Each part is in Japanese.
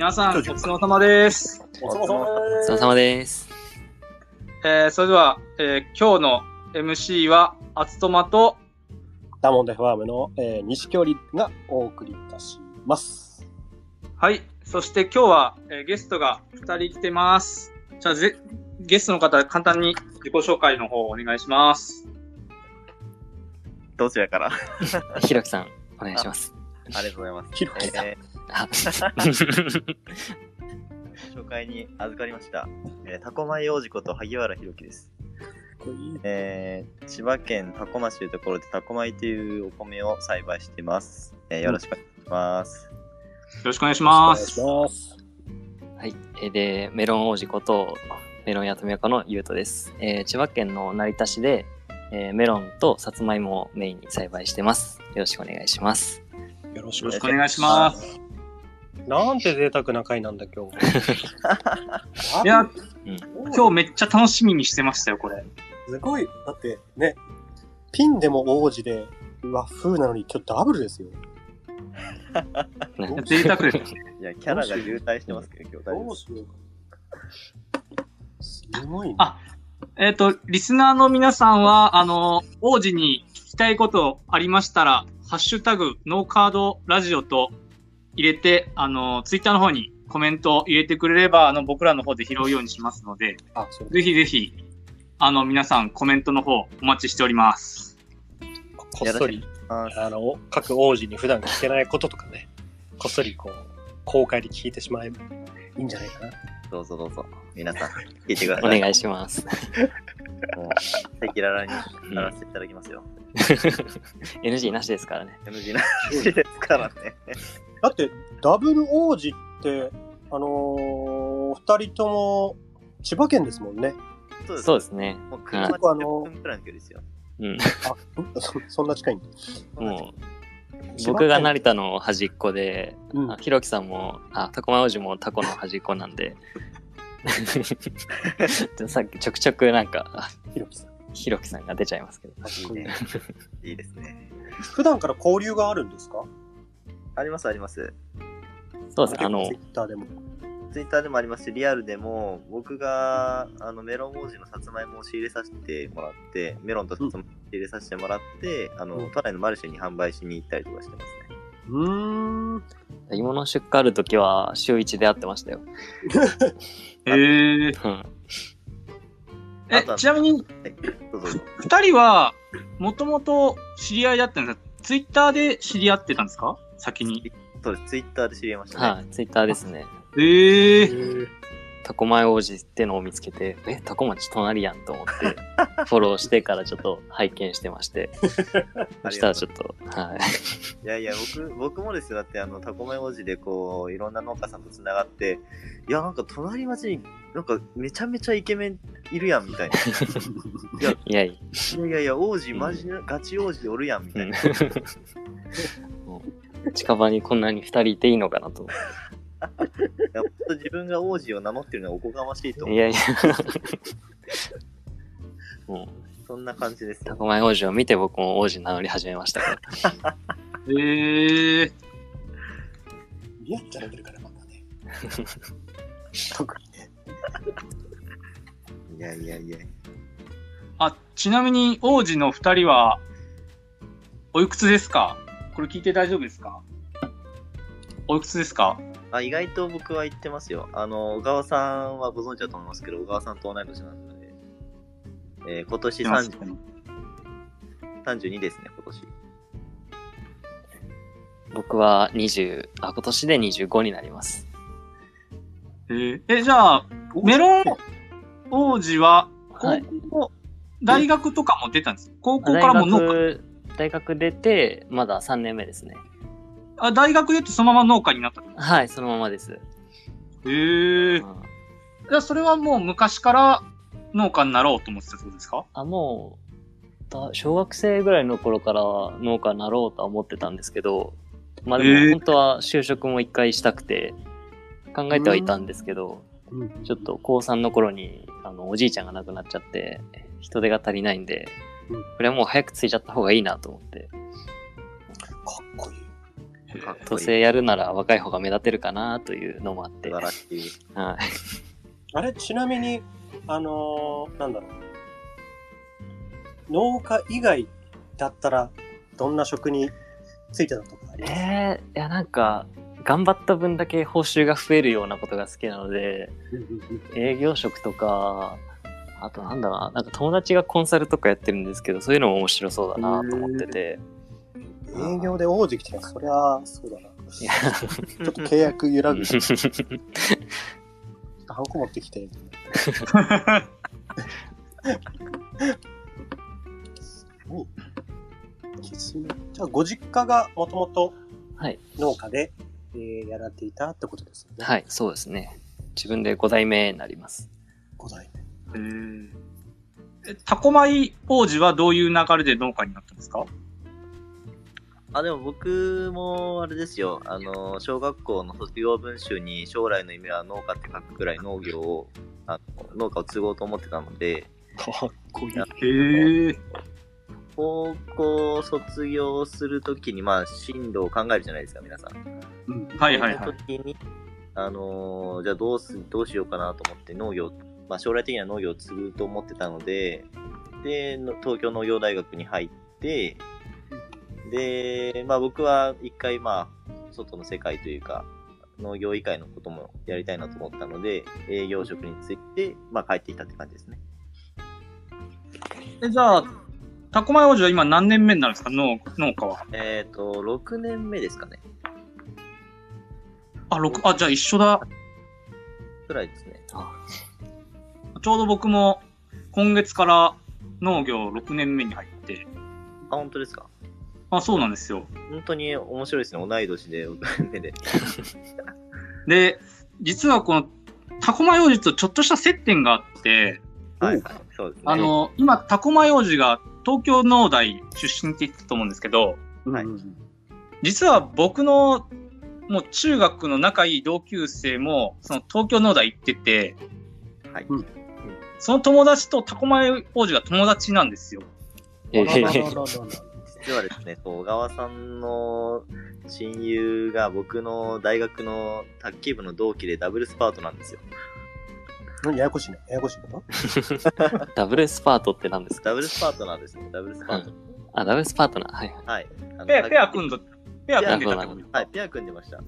皆さん、お疲れ様です。お疲れ様お疲れ様です。えー、それでは、えー今日の MC は、あつとまと、ダモンデファームの、えー、西京里がお送りいたします。はい。そして今日は、えーゲストが2人来てます。じゃあぜ、ゲストの方、簡単に自己紹介の方お願いします。どちらから？ひろきさん、お願いします。ありがとうございます。ひろきさんえあー 紹介に預かりました。えー、タコマイ王子こと萩原弘樹です。えー、千葉県タコ町というところでタコ米というお米を栽培しています。えーよろしくお願いします。よろしくお願いしおます。願いします。はい。えーで、メロン王子こと、メロンやとみやかのゆうとです。えー千葉県の成田市で、えーメロンとさつまいもをメインに栽培してます。よろしくお願いします。よろしくよろしくお願いします。なんて贅沢な回なんだ、今日。いや、うん。今日めっちゃ楽しみにしてましたよ、これ。すごい。だってね、ピンでも王子で和風なのに今日ダブルですよ。ね贅沢です。いや、キャラが渋滞してますけど、今日大丈夫です。すごいね。あえっ、と、リスナーの皆さんは、あの、王子に聞きたいことありましたら、ハッシュタグ、ノーカードラジオと入れて、あの、ツイッターの方にコメントを入れてくれれば、あの、僕らの方で拾うようにしますので、あ、そうぜひぜひ、あの、皆さんコメントの方お待ちしております。こっそり、あの、各王子に普段聞けないこととかね、こっそりこう、公開で聞いてしまえばいいんじゃないかな。どうぞどうぞ。皆さん、聞いてくだおさい。願いします。もう、赤裸々にやらせていただきますよ。NG なしですからね。NG なしですからね。だって、ダブル王子って、あのー、二人とも千葉県ですもんね。そうです。そうですね。もう車で僕あの10分くらいの距離ですよ。うん。あ、そそんな近いんだ。もう、僕が成田の端っこで、うんあ。ひろきさんも、あ、タコマ王子もタコの端っこなんで、さっきちょくちょくなんか、あひろきさん。ひろきさんが出ちゃいますけど。いいね。いいですね。普段から交流があるんですか？ありますあります。そうですね。あのツイ、ッターでも。ツイッターでもありますし、リアルでも、僕があのメロン王子のさつまいもを仕入れさせてもらって、メロンとさつまいもを仕入れさせてもらって、あの、うん都内のマルシェに販売しに行ったりとかしてますね。うーん。芋の出荷あるときは週1で会ってましたよ。えー、うんえちなみに、はい、どうぞどうぞ。二人は、もともと知り合いだったんですか？ツイッターで知り合ってたんですか？先に。そうです、ツイッターで知り合いましたね。はい、ツイッターですね。えー、ータコマイ王子ってのを見つけて、え、タコ町隣やんと思って、フォローしてからちょっと拝見してまして、そしたらちょっと、はい。いやいや、僕、僕もですよ。だって、あの、タコマイ王子で、こう、いろんな農家さんと繋がって、いや、なんか、隣町に、なんか、めちゃめちゃイケメンいるやん、みたいな。いや、いやいや、いやいやいや、王子、マジな、ガチ王子でおるやん、みたいな。近場にこんなに二人いていいのかなと。い や、ほんと自分が王子を名乗ってるのはおこがましいと思う。いやいや。もう、そんな感じですよ。タコマイ王子を見て僕も王子名乗り始めましたから。えー、リアルじゃれてるからまたね。特にね。いやいやいや。あ、ちなみに王子の二人は、おいくつですか？これ聞いて大丈夫ですか？おいくつですか？あ、意外と僕は言ってますよ。あの、小川さんはご存知だと思いますけど、小川さんと同い年なので、えー今年30 32ですね、今年。僕は20、あ、今年で25になります。えーえ、じゃあ、メロン王子は、はい。高校、大学とかも出たんです高校大からも農家、学、大学出て、まだ3年目ですね。あ大学出てそのまま農家になったの？はい、そのままです。へえうん。じゃあそれはもう昔から農家になろうと思ってたってことですか？あ、もう、だ小学生ぐらいの頃から農家になろうとは思ってたんですけど、まあでえー。も本当は就職も一回したくて考えてはいたんですけど、うん。ちょっと高3の頃にあのおじいちゃんが亡くなっちゃって人手が足りないんで、うんこれはもう早く着いちゃった方がいいなと思って。かっこいい。かっこ都いい。政やるなら若い方が目立てるかなというのもあって。は素晴らしい。い。あれ、ちなみに、あのーなんだろう。農家以外だったら、どんな職についてたとかあります？えー、いやなんか、頑張った分だけ報酬が増えるようなことが好きなので、営業職とか、あとなんだろうな、なんか友達がコンサルとかやってるんですけど、そういうのも面白そうだなと思ってて。営業で王子来たら、そりゃ、そうだな。ちょっと契約揺らぐ。ちょっとハンコ持ってきて。じゃあ、ご実家がもともとはい。農家で、えーやられていたってことですよね。はい、そうですね。自分で5代目になります。五代えタコ米王子はどういう流れで農家になったんですか？あ、でも僕も、あれですよ。あの、小学校の卒業文集に将来の夢は農家って書くくらい農業を、あの農家を継ごうと思ってたので、かっこいい。へえ。高校卒業するときに、まあ、進路を考えるじゃないですか、皆さん。うんはいはいはい。その時に、あのーじゃあどうす、どうしようかなと思って農業、まあ将来的には農業を継ぐと思ってたので、で、の東京農業大学に入って、で、まあ僕は一回まあ、外の世界というか、農業以外のこともやりたいなと思ったので、営業職について、まあ帰ってきたって感じですね。えじゃあ、タコ米王子は今何年目になるんですか？農農家は。えっ、と、6年目ですかね。あ、六あ、じゃあ一緒だ。くらいですね。ちょうど僕も今月から農業6年目に入って。あ、本当ですか？あ、そうなんですよ。本当に面白いですね。同い年で、6 年目で。で、実はこのタコ米王子とちょっとした接点があって、はい、はい。そうですね。あの、今、タコ米王子が東京農大出身って言ってたと思うんですけど、はいうん実は僕のもう中学の仲いい同級生も、その東京農大行ってて、はい。うんその友達とタコ米王子が友達なんですよ。実はですね、小川さんの親友が僕の大学の卓球部の同期でダブルスパートなんですよ。何ややこしいね。ややこしいな。ダブルスパートって何ですか？ダブルスパートなんですね。ダブルスパート。あ、ダブルスパートナー。はいはい。ペア、ペア組んだど、ペア組んでたってことはい、ペア組んでました。へ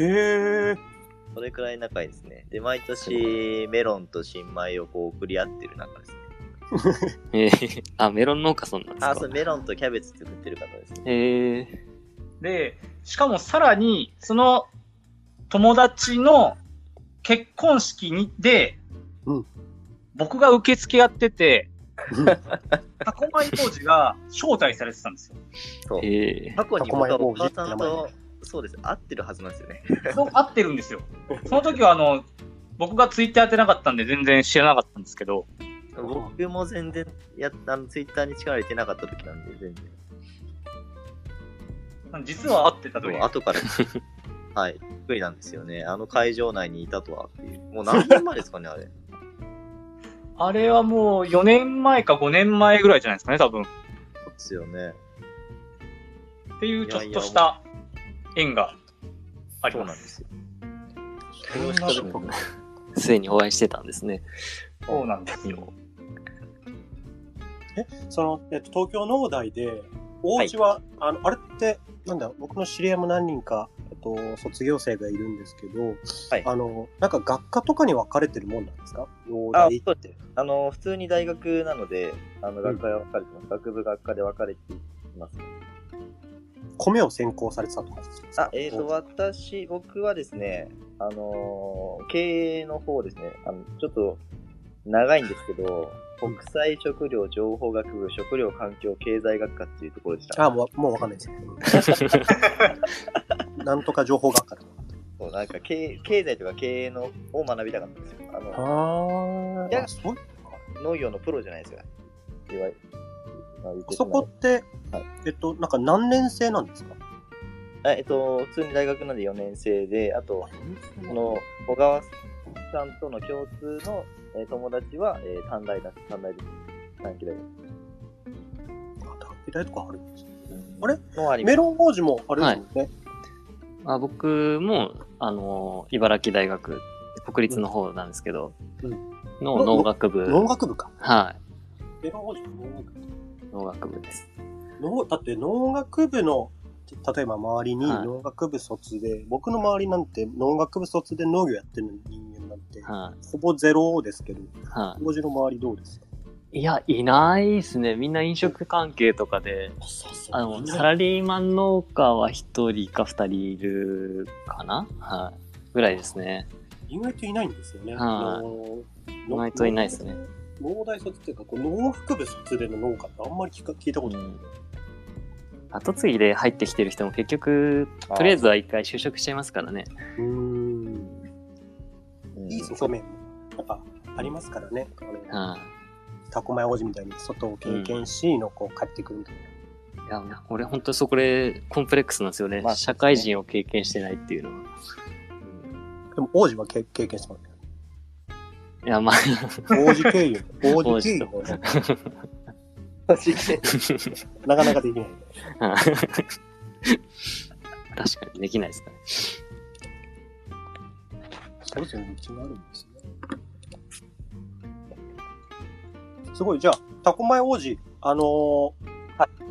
え。それくらい仲いいですね。で、毎年メロンと新米をこう送り合ってる仲ですね。えー、あ、メロン農家さんなんですか？あ、そう、メロンとキャベツ作ってる方ですね。えー、で、しかもさらに、その友達の結婚式にで、うん僕が受付やってて、タコ米王子が招待されてたんですよ。そう。えー、過去に僕はお母さんと、そうです、合ってるはずなんですよね。そう合ってるんですよ。その時はあの、僕がツイッターやってなかったんで全然知らなかったんですけど、僕も全然やあのツイッターに力入れてなかった時なんで、全然。実は合ってたという。後から、はい、びっくりなんですよね。あの会場内にいたとはっていう。もう何年前ですかね、あれ。あれはもう4年前か5年前ぐらいじゃないですかね、多分。っそうですよね。ていうちょっとした縁がありま。そうなんですすよ。すでにお会いしてたんですね。そうなんですよ。その、えっと、東京農大で、お家は、あの、あれって、なんだ、僕の知り合いも何人か、えっと、卒業生がいるんですけど、はいあの、なんか学科とかに分かれてるもんなんですか？農あ大って。あの、普通に大学なので、あの、学科で分かれてます。学部学科で分かれています。米を専攻されてたとあ、えっ、と、私、僕はですね、あのー経営の方ですね、あの、ちょっと、長いんですけど、国際食料情報学部食料環境経済学科っていうところでした。あ、もう、もう分かんないですね。なんとか情報学科。そうなんか経経済とか経営のを学びたかったんですよ。あの、あいやあ、そう農業のプロじゃないですか。いわそまこってはい、えっと、なんか何年生なんですか？ええっと、普通に大学なんで4年生で、あと、その、小川さんとの共通の、えー友達は、えー短大だ、短大です。短期大学。あ短期大とかあるんですね。うん。あれ？メロン王子もあれですもんね。あ僕も、あの、茨城大学、国立の方なんですけど、うん。の農学部、農学部か。はい、メロン王子の農学部。農学部です。農だって農学部の、例えば周りにはい農学部卒で、僕の周りなんて農学部卒で農業やってる人間なんて、はほぼゼロですけど、い、は王子の周りどうですか？い。いや、いないですね。みんな飲食関係とかで、サラリーマン農家は一人か二人いるかな？はい。ぐらいですね。意外といないんですよね。はい意外といないですね。農大卒っていうか、こう農学部卒での農家ってあんまり聞か聞いたことない。後継ぎで入ってきてる人も結局、とりあえずは一回就職しちゃいますからね。うーん。うんいい側面も、やっぱありますからね。あ。タコマイ王子みたいに外を経験し、のこう帰ってくるみたいな。いや、俺本当にそこでコンプレックスなんですよね。まあ社会人を経験してないっていうのは。でも王子は経経験してますね。いや、まあ、王子経由、王子経由。なかなかできない。確かにできないですかね。それぞれの道があるんですね。すごい、じゃあ、タコ米王子、あのー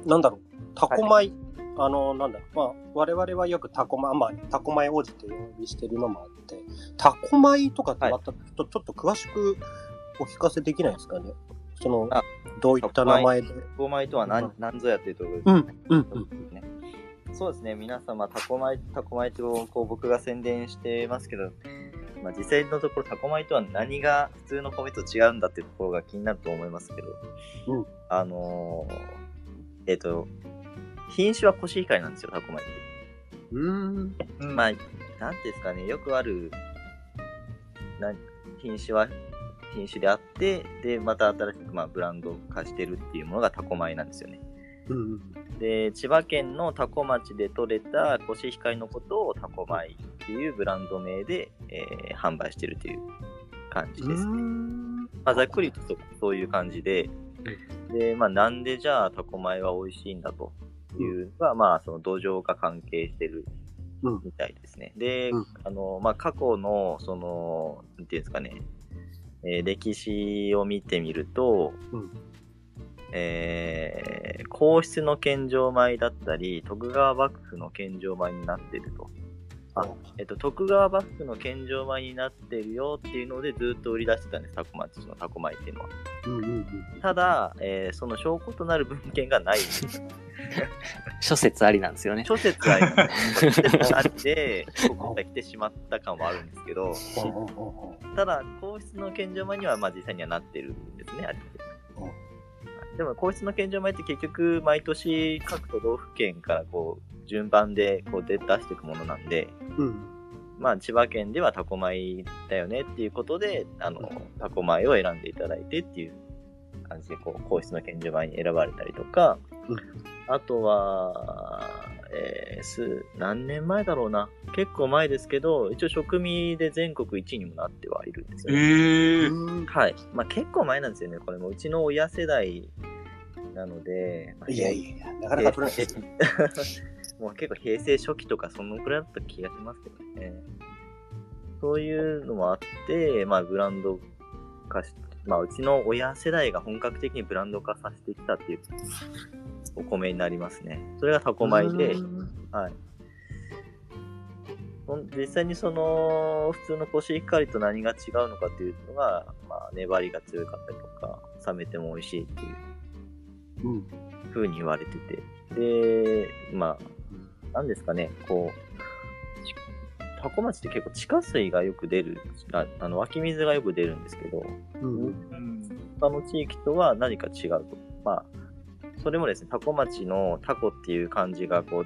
なんだろう、タコ米、あのーなんだまあ、我々はよくタコ米、まあ、タコ米王子って呼びしてるのもあって、タコ米とかってまた、ちょっとちょっと詳しくお聞かせできないですかね？そのあ、どういった名前で？タコ米とは何,、何ぞやっていうところですうん、うん、うん。ね。そうですね、皆様、タコ米、タコ米とこう僕が宣伝してますけど、まあ、実際のところタコ米とは何が普通の米と違うんだっていうところが気になると思いますけど、うんあのーえっ、と、品種はコシヒカリなんですよ、タコ米って。うーん。まあ、なんていうんですかね、よくある、な品種は品種であって、で、また新しく、まあ、ブランド化してるっていうものがタコ米なんですよね。うん、で、千葉県のタコ町で採れたコシヒカリのことをタコ米っていうブランド名で、えー販売してるという感じですね。まあ、ざっくりとそそういう感じで、で、まあ、なんでじゃあタコ米は美味しいんだというのが、まあ、その土壌が関係してるうんみたいですね。で、うんあの、まあ、過去の、その、なんていうんですかね、えー歴史を見てみると、うんえー皇室の献上米だったり、徳川幕府の献上米になってると。あえっと、徳川幕府の献上米になってるよっていうのでずっと売り出してたんです、タコ町のタコ米っていうのは。うん、うん、うん。ただ、えーその証拠となる文献がない。諸説ありなんですよね。諸説ありなんです。諸説あって、ここまで来てしまった感はあるんですけど、ただ、皇室の献上米には、まあ実際にはなってるんですね、あれってうん。でも、皇室の献上米って結局、毎年各都道府県からこう、順番でこう出出していくものなんで、うん。まあ、千葉県ではタコ米だよねっていうことで、あの、タコ米を選んでいただいてっていう感じで、こう、皇室の献上米に選ばれたりとか、うんあとは、えー、す、何年前だろうな。結構前ですけど、一応食味で全国1位にもなってはいるんですよね。ええうんはい。まあ結構前なんですよね。これもうちの親世代なので、まあいやいやいや、なかなか取れない。もう結構平成初期とかそのくらいだった気がしますけどね。そういうのもあって、まあブランド化し、まあうちの親世代が本格的にブランド化させてきたっていうお米になりますね。それがタコ米で、はい。実際にその普通のコシヒカリと何が違うのかっていうのが、まあ粘りが強かったりとか、冷めても美味しいっていううん。風に言われてて。で、まあ、なんですかね、こう、ちタコ町って結構地下水がよく出る、ああの湧き水がよく出るんですけど、うん。他の地域とは何か違うと。まあ、それもですね、タコ町のタコっていう漢字がこう、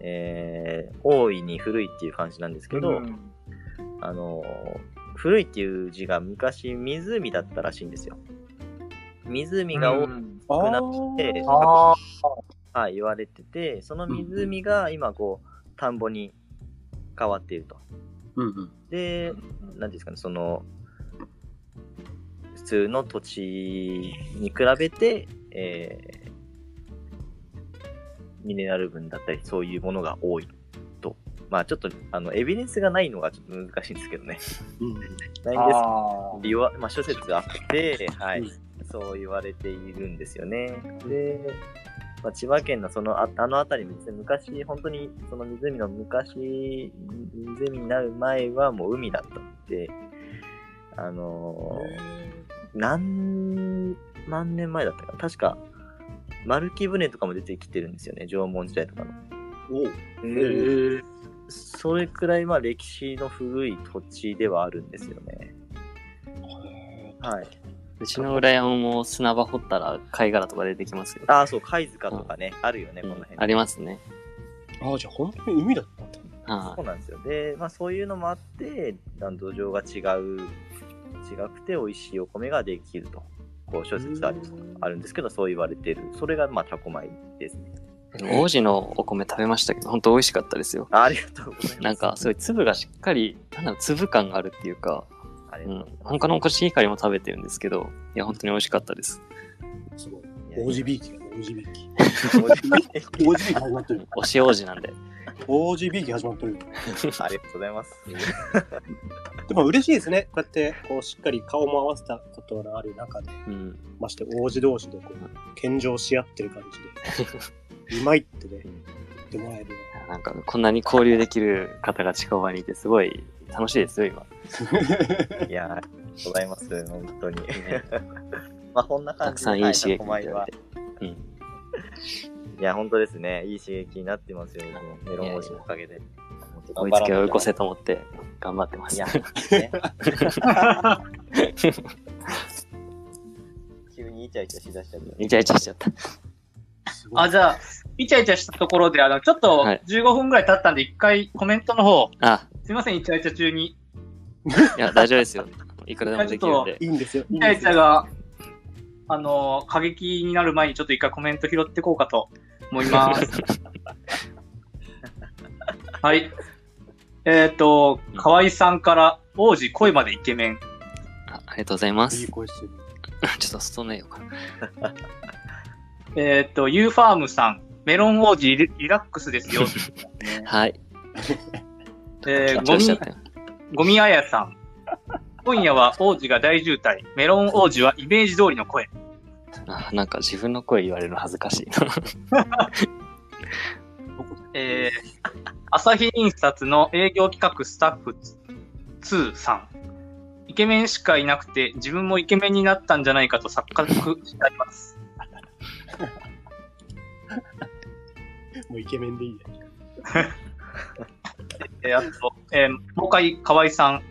えー、大いに古いっていう感じなんですけど、あの、古いっていう字が昔湖だったらしいんですよ。湖が多くなって、ああ。はい、言われてて、その湖が今こう、田んぼに変わっていると。うんうん。で、なんていうんですかね、その、普通の土地に比べて、えーミネラル分だったり、そういうものが多いと。まあちょっと、あの、エビデンスがないのがちょっと難しいんですけどね。うん。ないんです。あ理由は、まあ、諸説あって、はい、うん。そう言われているんですよね。で、まあ、千葉県のそのああの辺り、別に昔、本当にその湖の昔、湖になる前はもう海だったんで、あのー。何万年前だったかな。確か、丸木舟とかも出てきてるんですよね、縄文時代とかの。お。へえ。それくらいまあ歴史の古い土地ではあるんですよね。はい。うちの裏山も砂場掘ったら貝殻とか出てきますよ。ああ、そう、貝塚とかね、あるよね、この辺。ありますね。ああ、じゃあ本当に海だったんだ。はそうなんですよ。で、まあそういうのもあって、土壌が違う、違くて美味しいお米ができると。こう諸説あるあるんですけど、そう言われてる。それがまあタコ米ですね。王子のお米食べましたけど、本当美味しかったですよ。あありがとうございます。なんか、すごい粒がしっかり、なんだろう、粒感があるっていうか、ううござい。ます。他のコシヒカリも食べてるんですけど、いや、本当に美味しかったです。すごい。王子ビーキだね、王子ビーキ。王子ビーキ王子ビーキ始まってる。推し王子なんで。王子ビーキ始まってる。ありがとうございます。でも嬉しいですね。こうやって、こう、しっかり顔も合わせたことのある中で、うん。まして王子同士でこう、献上し合ってる感じで、うまいってね、言ってもらえる。なんか、こんなに交流できる方が近場にいて、すごい楽しいですよ、今。いや、ありがとうございます。本当に。まあこんなた感じで、くさんいい刺激はいタコ米はいただいて。うん。いや、本当ですね。いい刺激になってますよ。メロン王子のおかげで。追いつけを追い越せと思って、頑張ってます。いや、ね、急にイチャイチャしだしちゃった。イチャイチャしちゃった。あ、じゃあ、イチャイチャしたところで、あの、ちょっとはい15分ぐらい経ったんで、一回コメントの方、あ、すいません、イチャイチャ中に。いや、大丈夫ですよ。いくらでもできるんで。いいんですよ。いいイチャイ。チャが、あの、過激になる前にちょっと一回コメント拾っていこうかと思います。はい。えっ、と、河合さんから、王子声までイケメン。あありがとうございまいいす。声してる。ちょっと外寝ようかな。えっ、と、ユーファームさん、メロン王子リリラックスですよ。はい。えー、緊ゴミ。ゴミあやさん。今夜は王子が大渋滞。メロン王子はイメージ通りの声。あなんか自分の声言われるの恥ずかしいな。えー、朝日印刷の営業企画スタッフ2さん。イケメンしかいなくて、自分もイケメンになったんじゃないかと錯覚してあります。もうイケメンでいいね。えー、あと、えー、もう一回河合さん。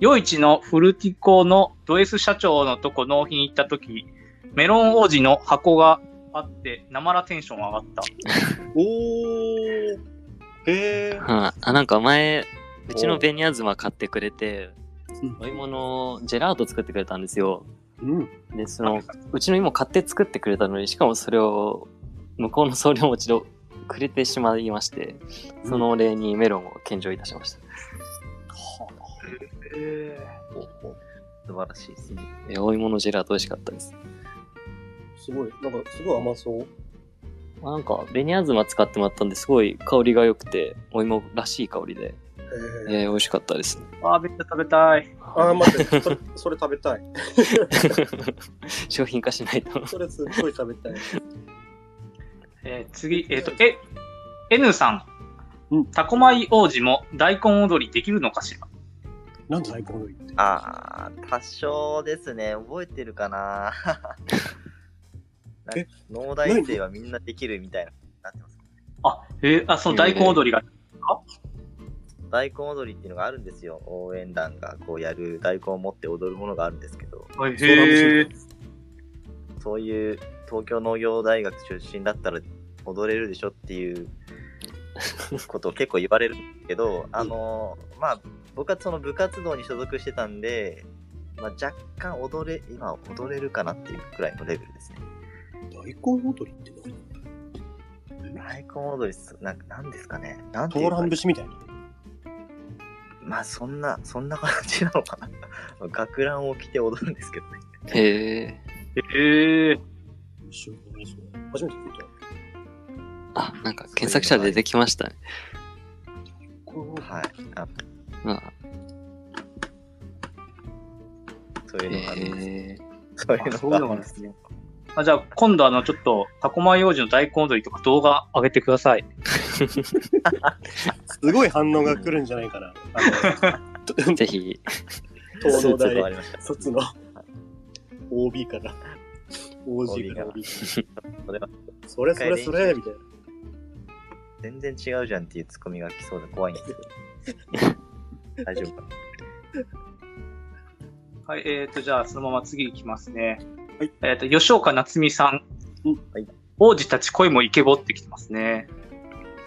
夜市のフルティコのド S 社長のとこ納品行った時、メロン王子の箱があって、なまらテンション上がった。おー。へー。はいあ、なんか前、うちの紅あずま買ってくれてうん、お芋のジェラート作ってくれたんですよ。うん。で、その、うちの芋買って作ってくれたのに、しかもそれを向こうの送料持ちでくれてしまいまして、そのお礼にメロンを献上いたしました。素晴らしいですね。えお芋のジェラート美味しかったです。すごい、なんかすごい甘そう。なんか、紅あずま使ってもらったんですごい香りが良くて、お芋らしい香りで、へーえー美味しかったです。あー、めっちゃ食べたい。あー、待って、それそれ食べたい。商品化しないと。それすっごい食べたい。えー次、えっ、と、え、N さん。うんタコ米王子も大根踊りできるのかしら？なんで大根踊りって？あー、多少ですね。覚えてるかなえか農大生はみんなできるみたいな。なってますあ、えーあ、その大根踊りが。大根踊りっていうのがあるんですよ。応援団がこうやる大根を持って踊るものがあるんですけど、へえ。そういう東京農業大学出身だったら踊れるでしょっていうことを結構言われるんですけど、あのまあ僕はその部活動に所属してたんで、まあ、若干踊れ、今踊れるかなっていうくらいのレベルですね。大根踊りって何？大根踊りす、なんかなんですかね。なんていトーラン節みたいな。まあそんな、そんな感じなのかな。学ランを着て踊るんですけどね。へえ。へえ。一緒にそう。初めて聞いた。あ、なんか検索したら出てきましたね。はい。あまあ、そういうのがあります。えそういうのがのがですね。あじゃあ、今度あの、ちょっと、タコマイ王子の大根踊りとか動画上げてください。すごい反応が来るんじゃないかな。ぜひ、の、東農大。卒の OB から。OG から OB。それはそれそれそれみたいな。全然違うじゃんっていうツッコミが来そうで怖いんですけど。大丈夫かなはい、えーと、じゃあ、そのまま次行きますね。はい。えーと、吉岡夏美さん。うんはい王子たち声もイケボってきてますね。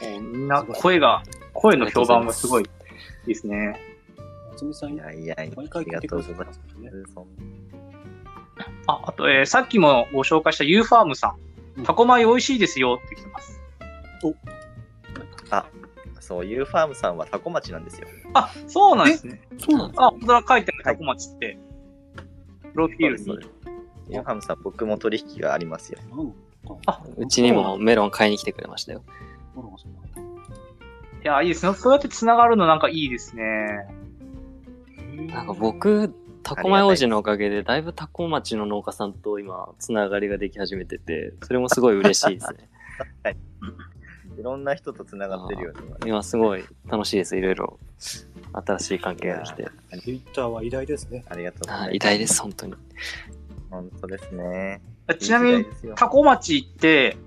もうみんな声が、声の評判がすごいいいですね。夏美さんい、やいやいや、毎ありが回聞いてくとうございまださいますあ、あと、えーさっきもご紹介した U ファームさ。うんんタコ米美味しいですよって来てます。そう、ユーファームさんはタコ町なんですよ。あ、そうなんですね。そうなんあ、本当だ、書いてあるタコ町って。プロフィールにそうで。すユーファームさん、僕も取引がありますよ。あ、うちにもメロン買いに来てくれましたよ。いや、いいですね。そうやって繋がるのなんかいいですね。なんか僕、タコ米王子のおかげで、だいぶタコ町の農家さんと今、つながりができ始めてて、それもすごい嬉しいですね。いろんな人と繋がってるように今今すごい楽しいです。いろいろ新しい関係ができて。ツイッターは偉大ですね。ありがとうございます。はい、偉大です、本当に。本当ですね。ちなみにタコ町って、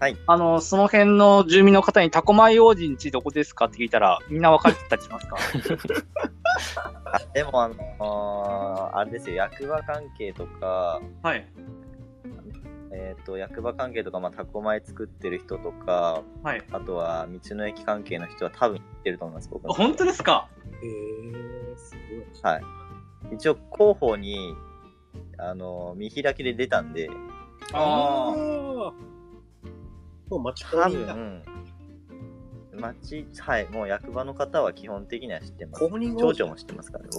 はい。あの、その辺の住民の方にタコ米王子んちどこですかって聞いたら、みんな分かってたりしますか？あでも、あのーあれですよ、役場関係とか、はい。えっ、と、役場関係とか、まあ、タコ米作ってる人とか、はい。あとは道の駅関係の人は多分知ってると思います、僕あ本当ですか？へえー、すごい。はい。一応、広報に、あのー見開きで出たんで、ああ。もう町公多認だ。分、町、はい、もう役場の方は基本的には知ってます。公認町長も知ってますから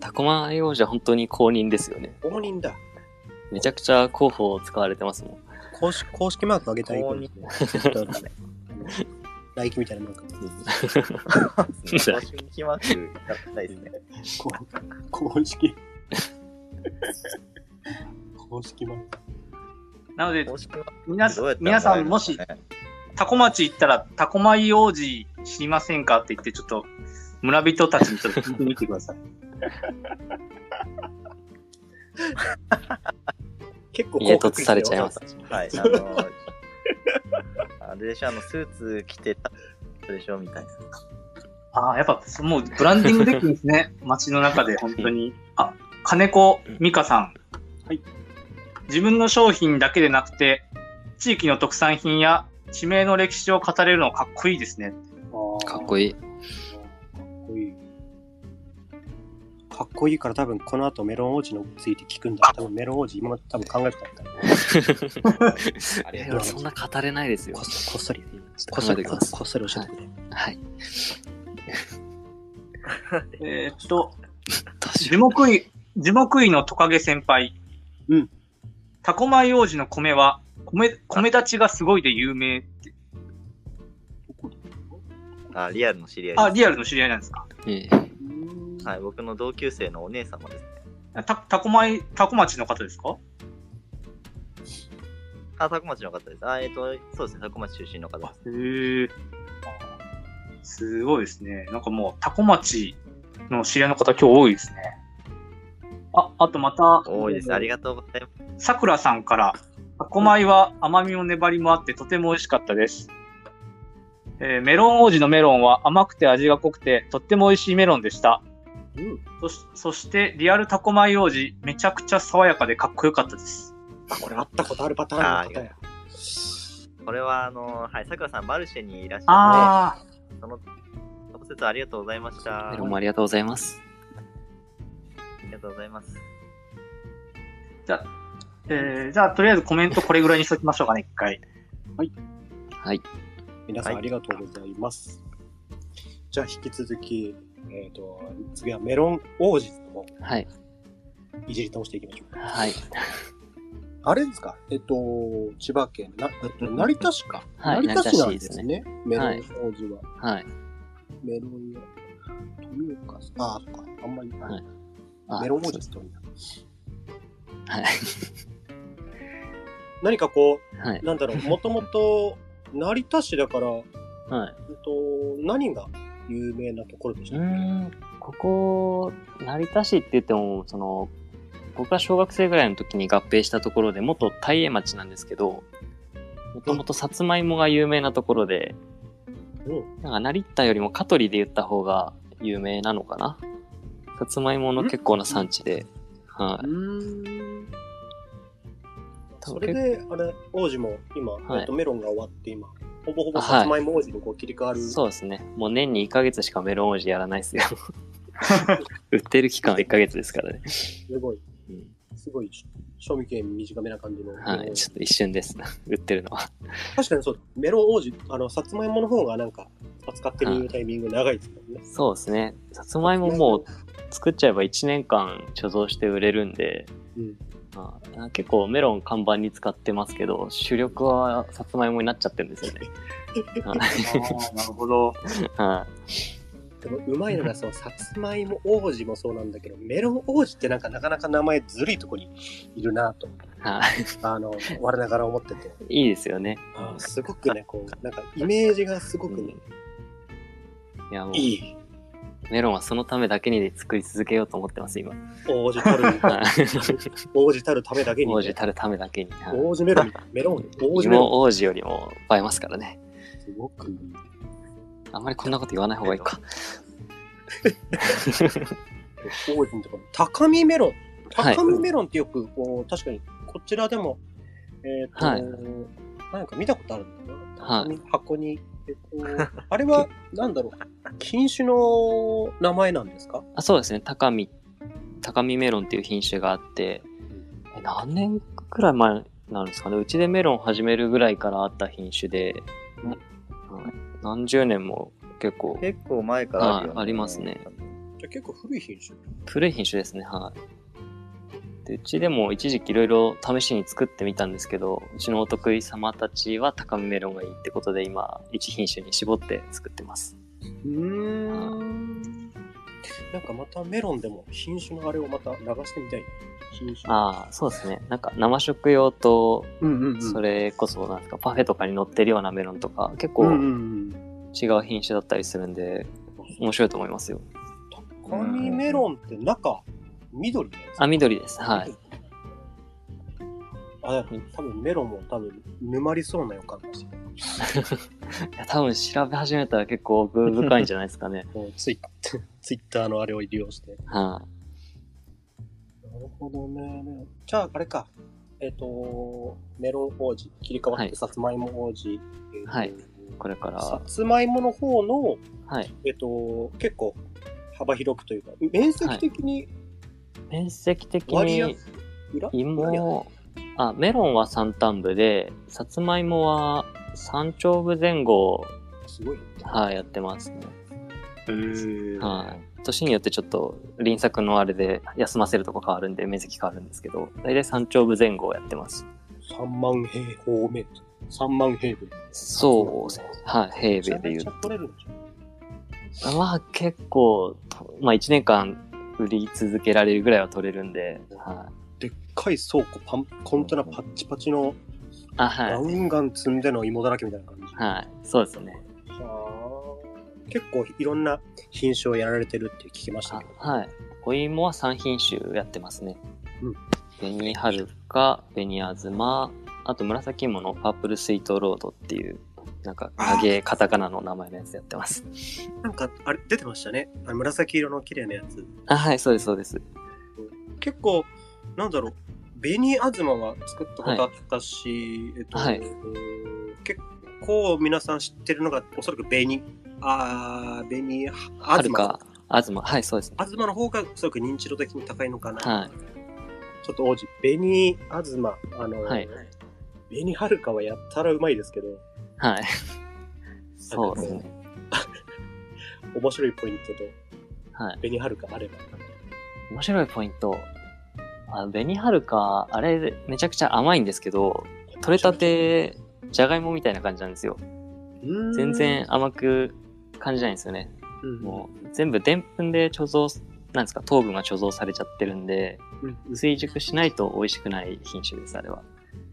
タコ米王子は本当に公認ですよね。公認だ。めちゃくちゃ広報使われてますもん。公式公式マークあげたらいい公認 イキみたいなマーク。公式マーク使ってないですね。こ公式。公式マーク。なので、皆どうやったら皆さんもしタコ町行ったらタコ米王子知りませんかって言って、ちょっと村人たちにちょっと聞いてみてください。結構家凸されちゃいます。はい、あのー、あれでしょ、あの、スーツ着てたでしょ、みたいな。ああ、やっぱもうブランディングできるんですね。街の中で本当に。あ、金子美香さん。はい。自分の商品だけでなくて、地域の特産品や地名の歴史を語れるのかっこいいですね。かっこいい。かっこいい。かっこいいから多分この後メロン王子について聞くんだ。多分メロン王子今まで多分考えてたんだ。あ え俺そんな語れないですよこっ。そこっそり、ことっそり。こっそり教えてくれ。はい。えーっと、樹。木医、樹木医のトカゲ先輩。うん。タコ米王子の米は、米、米立ちがすごいで有名って。あ、リアルの知り合いです。あ、リアルの知り合いなんですか？ええはい、僕の同級生のお姉様ですね。た、タコ米、タコ町の方ですか？あ、タコ町の方です。あ、えっ、と、そうですね、タコ町出身の方です。へえ。すごいですね。なんかもう、タコ町の知り合いの方今日多いですね。あ、あとまた、多いです。ありがとうございます。さくらさんから、タコ米は甘みも粘りもあってとても美味しかったです。えーメロン王子のメロンは甘くて味が濃くてとっても美味しいメロンでした。うん。そしそして、リアルタコ米王子、めちゃくちゃ爽やかでかっこよかったです。あ、これ会ったことあるパターンのあ方や。これは、あの、はい、さくらさん、マルシェにいらっしゃああ、って、その、直接ありがとうございました。メロンもありがとうございます。ありがとうございます。じゃあ、えーじゃあ、とりあえずコメントこれぐらいにしときましょうかね、一回。はい。皆さんはいありがとうございます。じゃあ引き続き、えっ、と、次はメロン王子の方はい。いじり倒していきましょう。はい。あれですか？えっと、千葉県、な、えっと、成田市か。はい成田市なんで成田市ですすね。メロン王子は。はい。メロン屋。富岡さん。ああ、そっか。あんまり、はいあメロン王子って言うはい。何かこはい。う、なんだろう、もともと、成田市だから、はい。えっと、何が有名なところでしたっけ？ん、ここ、成田市って言っても、その、僕が小学生ぐらいの時に合併したところで、元大江町なんですけど、もともとさつまいもが有名なところで、うんなんか成田よりも香取で言った方が有名なのかな？さつまいもの結構な産地で、はい。それで、あれ、王子も今、はいえっと、メロンが終わって今、ほぼほぼさつまいも王子にこう切り替わる。そうですね。もう年に1ヶ月しかメロン王子やらないですよ。売ってる期間は1ヶ月ですからね。すごい、うんすごい、賞味期限短めな感じの。はい。ちょっと一瞬です。売ってるのは。確かにそうだ。メロン王子、あの、さつまいもの方がなんか、扱ってるタイミング長いですもんね。そうですね。さつまいももう作っちゃえば1年間貯蔵して売れるんで、うん。まあ、結構メロン看板に使ってますけど、主力はさつまいもになっちゃってるんですよね。なるほど。はいでも、うまいのが、その、さつまいも王子もそうなんだけど、メロン王子ってなんかなかなか名前ずるいとこにいるなと、はあの、我ながら思ってて。い。いいですよね。すごくね、こう、なんかイメージがすごくね、いやもう、いい。メロンはそのためだけに作り続けようと思ってます、今。王子たる、は い王子たるためだけに、王子たるためだけに。はい王子メロン、メロン、王子メロ芋王子よりも映えますからね。ン。すごくいい。あんまりこんなこと言わない方がいいか。王子のところ、高見メロン。はい高見メロンってよく、こう、確かに、こちらでも、えっ、と、はいなんか見たことあるんだよな。箱に、えっと、あれは、なんだろう、品種の名前なんですか？あそうですね。高見、高見メロンっていう品種があって、え何年くらい前なんですかね？うちでメロン始めるぐらいからあった品種で、うんはい何十年も結構結構前からあるよ、はいありますね。じゃあ結構古い品種。古い品種ですね。はい。でうちでも一時期いろいろ試しに作ってみたんですけど、うちのお得意様たちは高見メロンがいいってことで今、一品種に絞って作ってます。うーん。なんかまたメロンでも品種のあれをまた流してみたいな。品種。ああ、そうですね。なんか生食用と、うんうんうん。それこそなんですか、パフェとかに乗ってるようなメロンとか、結構うんうんうん。違う品種だったりするんで、面白いと思いますよ。高見メロンって中、緑のやつあ、緑です。はい。。あ、多分メロンも多分沼りそうな予感がして。いや多分調べ始めたら結構奥深いんじゃないですかね。もうツイッ ツイッターのあれを利用して。はい、なるほどね。じゃあ、あれか。えっ、と、メロン王子、切り替わってはいさつまいも王子。えーとはいこれから、さつまいもの方の、はい。えっ、と、結構幅広くというか、面積的に面積的に裏芋、あ、メロンは3単部で、さつまいもは3丁部前後、すごい。はい、やってますね。へーはい。年によってちょっと輪作のあれで休ませるとこ変わるんで面積変わるんですけど、大体3丁部前後をやってます。3万平方メートル。3万平米。そうですね。はい、平米で言うめちゃめちゃ取れるんじゃん。まあ結構、とまあ1年間売り続けられるぐらいは取れるんで、はい。でっかい倉庫、パン、コンテナパッチパチの、あ、はい。ガンガン積んでの芋だらけみたいな感じ。はい。そうですね。はあ結構いろんな品種をやられてるって聞きましたあけど。はい。お芋は3品種やってますね。うん。紅はるか、紅あずま、あと紫芋のパープルスイートロードっていう、なんか、長えカタカナの名前のやつやってます。なんか、あれ、出てましたね。あの紫色の綺麗なやつ。あ、はい、そうです、そうです。結構、なんだろう、紅あずまは作ったことあったし、えっと、はい結構皆さん知ってるのが、おそらく紅、あー紅はあずま。あずま、はい、そうですね。あずまの方がおそらく認知度的に高いのかな。はい。ちょっと王子、紅あずま、あの、はい紅はるかはやったらうまいですけど、はい。そうですね。面白いポイントと、はい。紅はるかあれば。面白いポイント。あ、紅はるか、あれ、めちゃくちゃ甘いんですけど、取れたて、じゃがいもみたいな感じなんですよ。全然甘く感じないんですよね。うん、もう、全部でんぷんで貯蔵、なんですか、糖分が貯蔵されちゃってるんで、うんうん追熟しないと美味しくない品種です、あれは。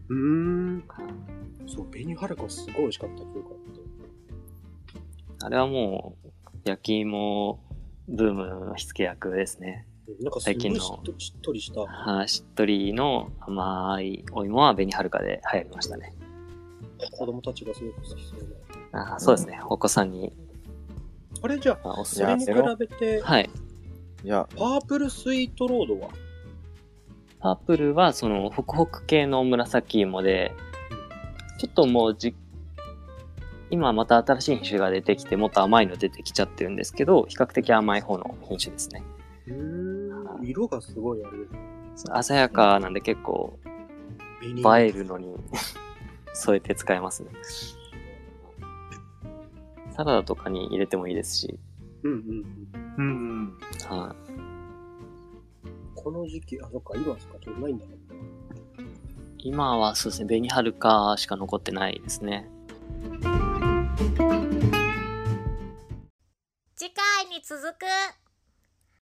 うーん。そう、紅はるかすごい美味しかった記憶あって。あれはもう、焼き芋ブームの火付け役ですね。うんなんかすごい最近のしっとしっとりした。はい、しっとりの甘いお芋は紅はるかで流行りましたね。子供たちがすごく好きそうな。あそうですね。お子さんに、あれじゃあ、まあ、おすすそれに比。べて、はい。いや、パープルスイートロードは？パープルはそのホクホク系の紫芋で、ちょっともうじ、今また新しい品種が出てきて、もっと甘いの出てきちゃってるんですけど、比較的甘い方の品種ですね。うーん。色がすごいある。鮮やかなんで結構紅映えるのに 添えて使えますね。サラダとかに入れてもいいですし、うんうんうん。うんうん。はい。この時期、あ、そっか、今しか取れないんだもんな。今はそうですね、紅はるかしか残ってないですね。次回に続く